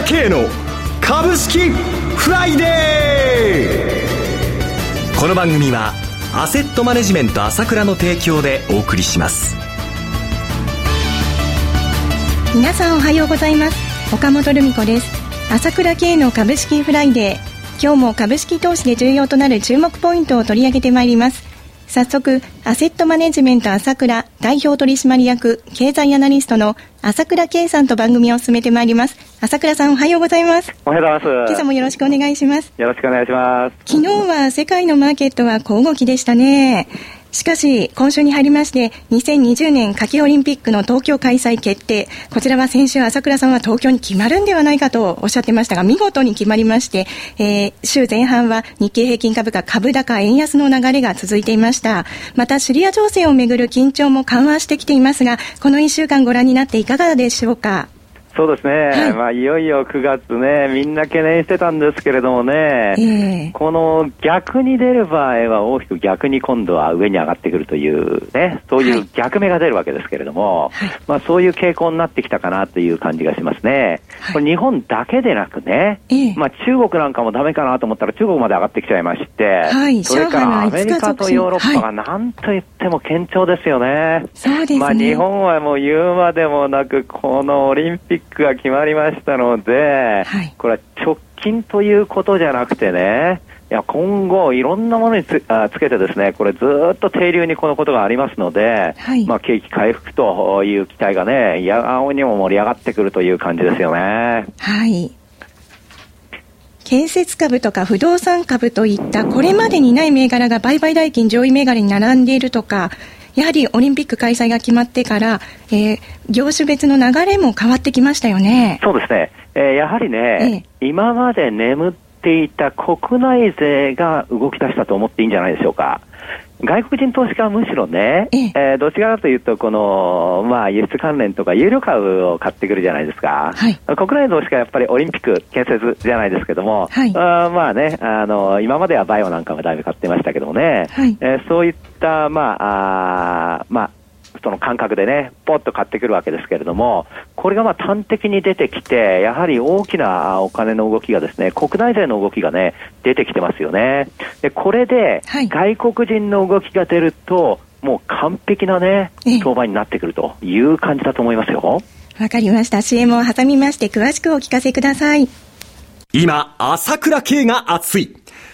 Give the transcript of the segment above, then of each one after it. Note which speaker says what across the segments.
Speaker 1: 倉慶の株式フライデー。この番組はアセットマネジメント朝倉の提供でお送りします。
Speaker 2: 皆さんおはようございます。岡本留美子です。朝倉慶の株式フライデー。今日も株式投資で重要となる注目ポイントを取り上げてまいります。早速、アセットマネジメント朝倉代表取締役経済アナリストの朝倉圭さんと番組を進めてまいります。朝倉さんおはようございます。
Speaker 3: おはようございます。
Speaker 2: 今朝もよろしくお願いします。
Speaker 3: よろしくお願いします。
Speaker 2: 昨日は世界のマーケットは小動きでしたね。しかし、今週に入りまして、2020年夏季オリンピックの東京開催決定。こちらは先週、朝倉さんは東京に決まるんではないかとおっしゃってましたが、見事に決まりまして、えー、週前半は日経平均株価株高円安の流れが続いていました。また、シリア情勢をめぐる緊張も緩和してきていますが、この1週間ご覧になっていかがでしょうか？
Speaker 3: そうですね、はい、まあ、いよいよ9月ね、みんな懸念してたんですけれどもね、えー、この逆に出る場合は大きく逆に今度は上に上がってくるというね、そういう逆目が出るわけですけれども、はい、まあ、そういう傾向になってきたかなという感じがしますね。これ日本だけでなくね、えー、まあ、中国なんかもダメかなと思ったら中国まで上がってきちゃいまして、それからアメリカとヨーロッパがなんと言っても堅調ですよね。
Speaker 2: そうですね。
Speaker 3: まあ、日本はもう言うまでもなく、このオリンピックが決まりましたので、はい、これは直近ということじゃなくてね、いや今後、いろんなものにつあつけてですね、これずっと停留にこのことがありますので、はい、まあ景気回復という期待がね、いや青にも盛り上がってくるという感じですよね。
Speaker 2: はい。建設株とか不動産株といったこれまでにない銘柄が売買代金上位銘柄に並んでいるとか、やはりオリンピック開催が決まってから、えー、業種別の流れも変わってきましたよね。
Speaker 3: そうですね。えー、やはりね、え今まで眠っていた国内勢が動き出したと思っていいんじゃないでしょうか。外国人投資家はむしろね、ええ。ー、どちらかというと、この、まあ、輸出関連とか有料株を買ってくるじゃないですか。はい、国内投資家はやっぱりオリンピック建設じゃないですけども、はい、あまあね、あの、今まではバイオなんかもだいぶ買ってましたけどもね、はい、えー、そういった、まあ、あまあ、その感覚でね、ポッと買ってくるわけですけれども、これがまあ端的に出てきて、やはり大きなお金の動きがですね、国内勢の動きがね、出てきてますよね。で、これで、外国人の動きが出ると、もう完璧なね、相場になってくるという感じだと思いますよ。
Speaker 2: わかりました。CM を挟みまして、詳しくお聞かせください。
Speaker 1: 今、朝倉慶が熱い。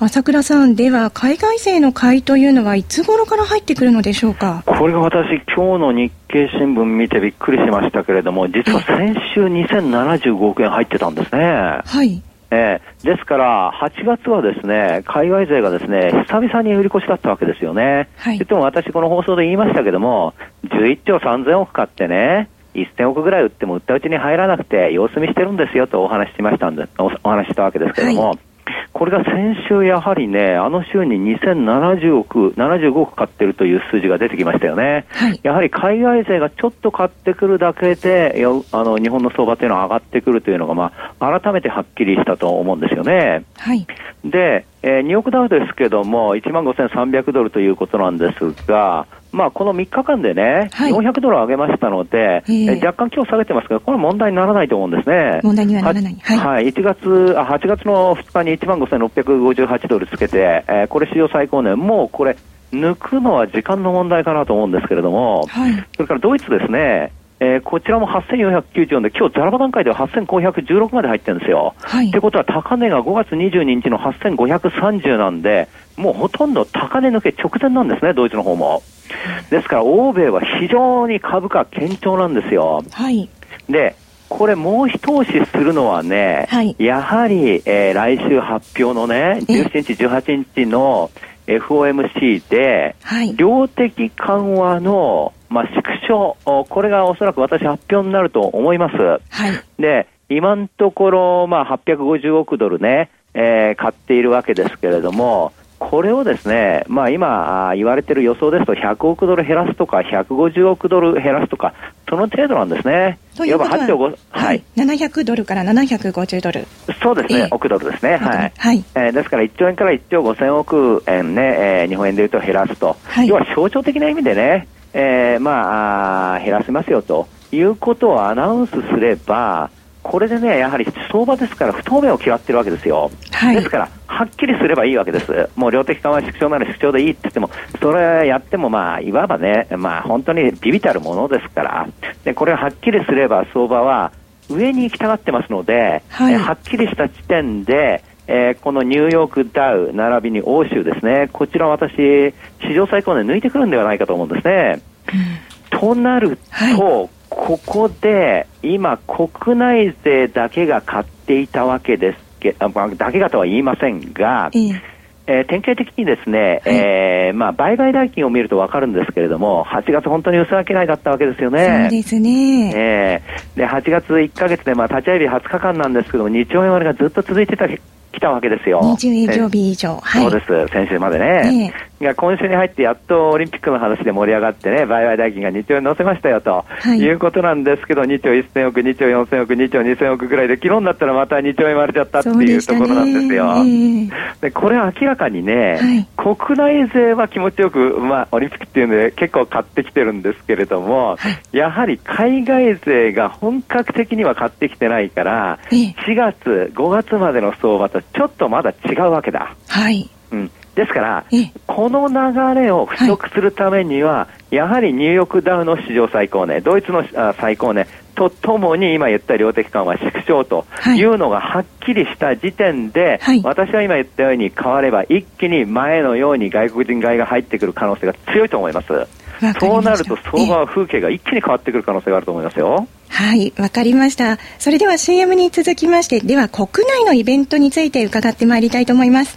Speaker 2: 朝倉さん、では海外勢の買いというのはいつ頃から入ってくるのでしょうか？
Speaker 3: これが私、今日の日経新聞見てびっくりしましたけれども、実は先週2075億円入ってたんですね。はい。えー、ですから、8月はですね、海外勢がですね、久々に売り越しだったわけですよね。はい。言っても私この放送で言いましたけども、11兆3000億買ってね、1000億ぐらい売っても売ったうちに入らなくて様子見してるんですよとお話ししましたんで、お話したわけですけども、はいこれが先週やはりね、あの週に2070億、75億買ってるという数字が出てきましたよね。はい、やはり海外勢がちょっと買ってくるだけで、あの日本の相場というのは上がってくるというのが、まあ、改めてはっきりしたと思うんですよね。はい、で、えー、2億ダウですけども、1万5300ドルということなんですが、まあ、この3日間でね、はい、400ドル上げましたので、えー、若干今日下げてますけど、これは問題にならないと思うんですね。
Speaker 2: 問題にはならない。
Speaker 3: はい。はい、1月、あ、8月の2日に1万5658ドルつけて、えー、これ史上最高値、もうこれ、抜くのは時間の問題かなと思うんですけれども、はい、それからドイツですね、えー、こちらも8494で、今日ザラバ段階では8516まで入ってるんですよ。はい。ってことは、高値が5月22日の8530なんで、もうほとんど高値抜け直前なんですね、ドイツの方も。ですから、欧米は非常に株価堅調なんですよ。はい。で、これもう一押しするのはね、はい、やはり、えー、来週発表のね、17日、18日の FOMC で、はい、量的緩和の、まあ、縮小、これがおそらく私発表になると思います。はい、で、今のところ、まあ、850億ドルね、えー、買っているわけですけれども、これをですね、まあ、今言われている予想ですと、100億ドル減らすとか、150億ドル減らすとか、その程度なんですね。
Speaker 2: ということは、ははい、700ドルから750ドル。
Speaker 3: そうですね、えー、億ドルですね。はい。はい、えー、ですから、1兆円から1兆5000億円ね、えー、日本円でいうと減らすと。はい、要は象徴的な意味でね、えー、まあ減らせますよということをアナウンスすれば、これでね、やはり相場ですから不透明を嫌ってるわけですよ。はい、ですから、はっきりすればいいわけです。もう量的緩和縮小なら縮小でいいって言っても、それやってもまあ、いわばね、まあ本当にビビたるものですから、で、これはっきりすれば相場は上に行きたがってますので、はい、はっきりした地点で、えー、このニューヨークダウ並びに欧州ですね、こちら私、史上最高値抜いてくるんではないかと思うんですね。うん、となると、はいここで今、国内勢だけが買っていたわけですけだけがとは言いませんが、えーえー、典型的にですね、はい、えー、まあ、売買代金を見ると分かるんですけれども、8月本当に薄商いだったわけですよね。
Speaker 2: そうですね。
Speaker 3: えー、で、8月1か月で、まあ、立ち会い日20日間なんですけども、2兆円割がずっと続いてた来たわけですよ。
Speaker 2: 20営業日以上。
Speaker 3: はい、そうです、先週までね。えーが今週に入ってやっとオリンピックの話で盛り上がってね、売買代金が2兆円乗せましたよと、はい、いうことなんですけど、2兆1000億、2兆4000億、2兆2000億ぐらいで、昨日になったらまた2兆円割れちゃったっていうところなんですよ。で、これ明らかにね、はい、国内勢は気持ちよく、まあ、オリンピックっていうので結構買ってきてるんですけれども、はい、やはり海外勢が本格的には買ってきてないから、4月、5月までの相場とちょっとまだ違うわけだ。
Speaker 2: はい。
Speaker 3: うん。ですから、この流れを払拭するためには、はい、やはりニューヨークダウの史上最高値、ドイツの最高値とともに今言った量的緩和縮小というのがはっきりした時点で、はい、私は今言ったように変われば一気に前のように外国人買いが入ってくる可能性が強いと思います。そうなると相場は風景が一気に変わってくる可能性があると思いますよ。
Speaker 2: はい、わかりました。それでは CM に続きまして、では国内のイベントについて伺ってまいりたいと思います。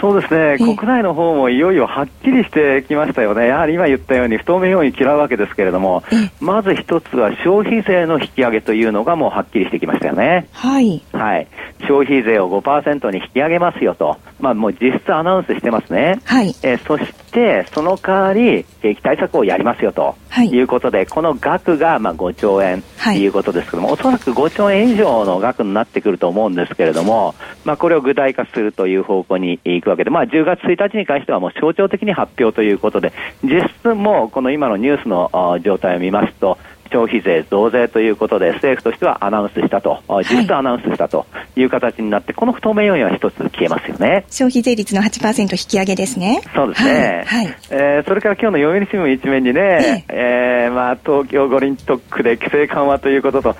Speaker 3: そうですね、国内の方もいよいよはっきりしてきましたよね、やはり今言ったように不透明要因嫌うわけですけれども、まず一つは消費税の引き上げというのがもうはっきりしてきましたよね。
Speaker 2: はい。
Speaker 3: はい。消費税を5%に引き上げますよと、まあもう実質アナウンスしてますね。
Speaker 2: はい。
Speaker 3: えー、そして、その代わり、景気対策をやりますよと、はい、いうことで、この額がまあ5兆円とい。うことですけども、はい、おそらく5兆円以上の額になってくると思うんですけれども、まあこれを具体化するという方向にいくわけで、まあ10月1日に関してはもう象徴的に発表ということで、実質もこの今のニュースの状態を見ますと、消費税増税ということで政府としてはアナウンスしたと、実質アナウンスしたという形になって、この不透明要因は一つ消えますよね。
Speaker 2: 消費税率の8%引き上げですね。
Speaker 3: そうですね、はい、えー、それから今日の読売新聞一面にね、ええ。ー、まあ、東京五輪特区で規制緩和ということと、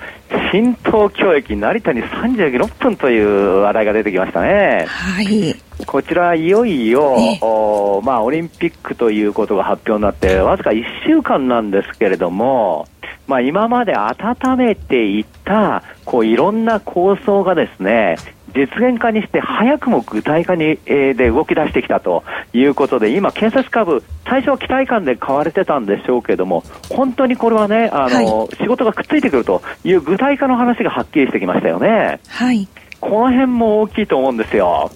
Speaker 3: 新東京駅成田に36分という話題が出てきましたね。
Speaker 2: はい。
Speaker 3: こちら、いよいよ、おまあ、オリンピックということが発表になって、わずか1週間なんですけれども、まあ、今まで温めていたこういろんな構想がですね実現化にして早くも具体化に、えー、で動き出してきたということで今、建設株最初は期待感で買われてたんでしょうけれども本当にこれはねあの、はい、仕事がくっついてくるという具体化の話がはっきりしてきましたよね。
Speaker 2: はい、
Speaker 3: この辺も大きいと思うんですよ。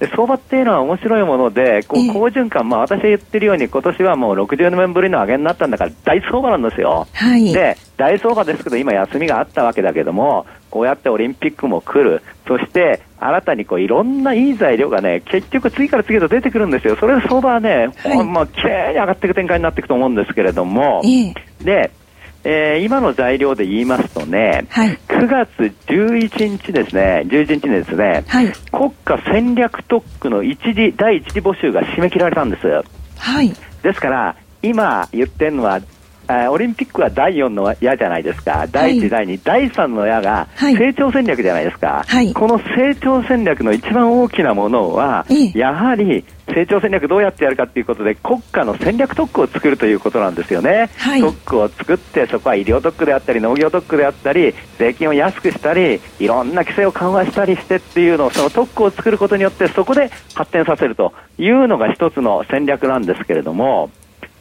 Speaker 3: で相場っていうのは面白いもので、こう好循環、まあ、私が言ってるように、今年はもう60年ぶりの上げになったんだから、大相場なんですよ。
Speaker 2: はい、
Speaker 3: で、大相場ですけど、今、休みがあったわけだけども、こうやってオリンピックも来る、そして新たにこういろんないい材料がね、結局、次から次へと出てくるんですよ、それで相場はね、はい、まあ綺麗に上がっていく展開になっていくと思うんですけれども、で、えー、今の材料で言いますとね、はい、9月11日ですね、11日にですね、はい、国家戦略特区の一時、第一次募集が締め切られたんです。
Speaker 2: はい。
Speaker 3: ですから、今言ってるのは、オリンピックは第4の矢じゃないですか、第1、第2、第3の矢が成長戦略じゃないですか、はい、この成長戦略の一番大きなものは、やはり成長戦略どうやってやるかということで、国家の戦略特区を作るということなんですよね、はい、特区を作って、そこは医療特区であったり、農業特区であったり、税金を安くしたり、いろんな規制を緩和したりしてっていうのを、その特区を作ることによって、そこで発展させるというのが一つの戦略なんですけれども、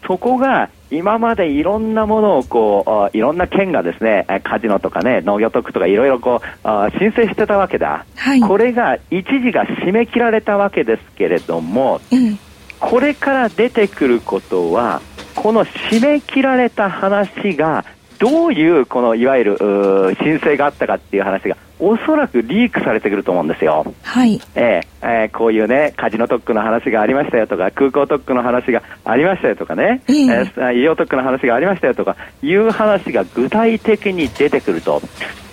Speaker 3: そこが今までいろんなものをこう、いろんな県がですね、カジノとかね、農業特区とかいろいろこう、申請してたわけだ。はい、これが一時が締め切られたわけですけれども、うん、これから出てくることは、この締め切られた話がどういうこのいわゆる申請があったかっていう話がおそらくリークされてくると思うんですよ。
Speaker 2: はい。
Speaker 3: えー、えー、こういうね、カジノ特区の話がありましたよとか、空港特区の話がありましたよとかね、えー、えー、医療特区の話がありましたよとか、いう話が具体的に出てくると。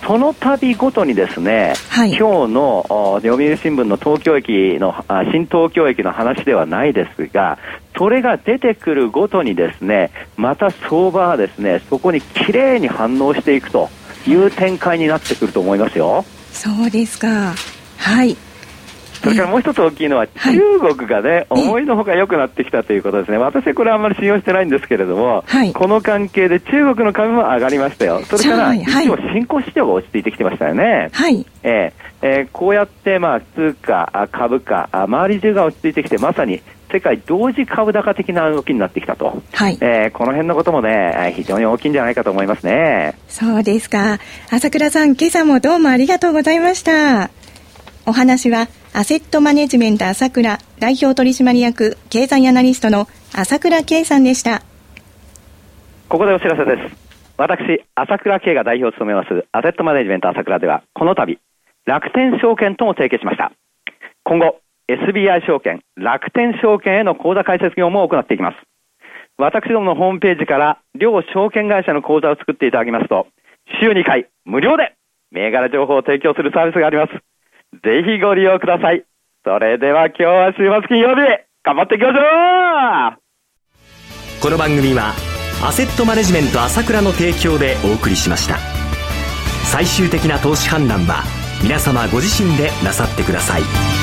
Speaker 3: その度ごとにですね、はい、今日の読売新聞の東京駅の新東京駅の話ではないですが、それが出てくるごとにですね、また相場はですね、そこにきれいに反応していくという展開になってくると思いますよ。
Speaker 2: そうですか。はい。
Speaker 3: それからもう一つ大きいのは、中国がね、思いのほか良くなってきたということですね、私はこれあんまり信用してないんですけれども、はい、この関係で中国の株も上がりましたよ、それから一応、新興市場が落ち着いてきてましたよね。
Speaker 2: はい、
Speaker 3: えーえー、こうやって、まあ、通貨、株価、周り中が落ち着いてきて、まさに世界同時株高的な動きになってきたと、はい。えー、この辺のこともね、非常に大きいんじゃないかと思いますね。
Speaker 2: そうですか。朝倉さん、今朝もどうもありがとうございました。お話は、アセットマネジメント朝倉代表取締役経済アナリストの朝倉圭さんでした。
Speaker 3: ここでお知らせです。私、朝倉圭が代表を務めますアセットマネジメント朝倉では、この度、楽天証券とも提携しました。今後、SBI 証券、楽天証券への口座開設業務を行っていきます。私どものホームページから両証券会社の口座を作っていただきますと、週2回無料で銘柄情報を提供するサービスがあります。ぜひご利用ください。それでは今日は週末金曜日、頑張っていきましょ
Speaker 1: うこの番組は、アセットマネジメント朝倉の提供でお送りしました。最終的な投資判断は、皆様ご自身でなさってください。